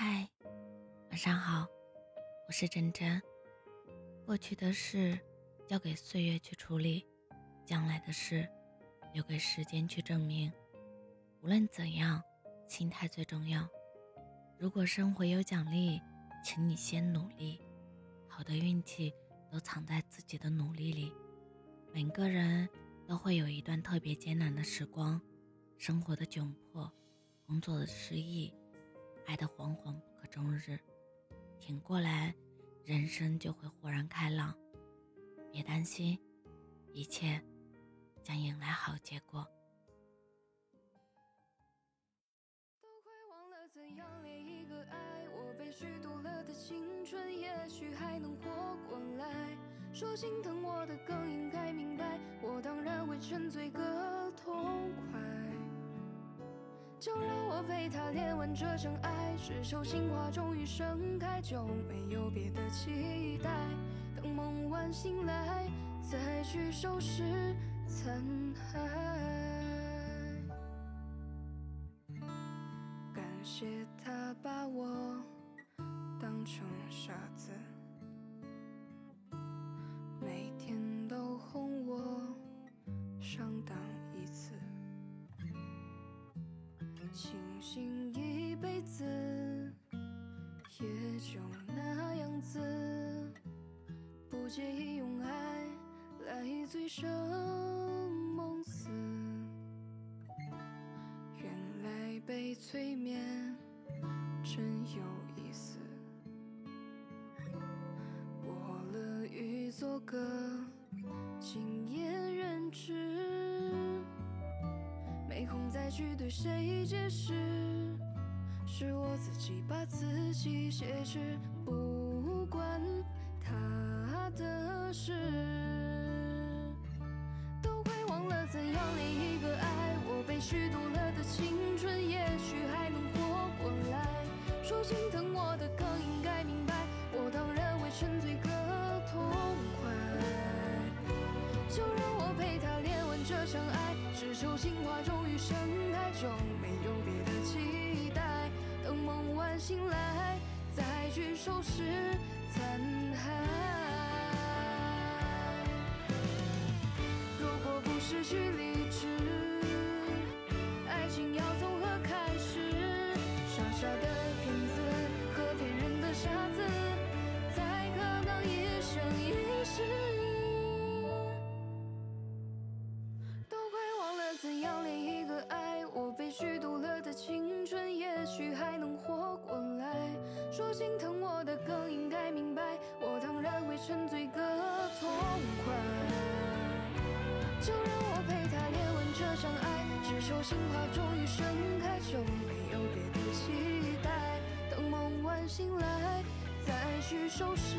嗨，晚上好，我是真真。过去的事交给岁月去处理，将来的事留给时间去证明。无论怎样，心态最重要。如果生活有奖励，请你先努力。好的运气都藏在自己的努力里。每个人都会有一段特别艰难的时光，生活的窘迫，工作的失意。爱的惶惶不可终日，挺过来，人生就会豁然开朗。别担心，一切将迎来好结果。都快忘了怎样恋一个爱，我被虚度了的青春，也许还能活过来。说心疼我的更应该明白，我当然会沉醉个痛快。就让我陪他恋完这场爱，只求心花终于盛开，就没有别的期待。等梦完醒来，再去收拾残骸。感谢他把我当成傻子，清醒一辈子，也就那样子。不介意用爱来醉生梦死。原来被催眠真有意思。我乐于做个空再去对谁解释，是我自己把自己挟持，不关他的事。都快忘了怎样恋一个爱，我被虚度了的青春，也许还能活过来。说心疼我的恋完这场爱，只求情花终于。盛开就没有别的期待，等梦完醒来再去收拾残骸。如果不失去理痛快。就让我陪他恋完这场爱，只求心花终于盛开，就没有别的期待。等梦完醒来，再去收拾。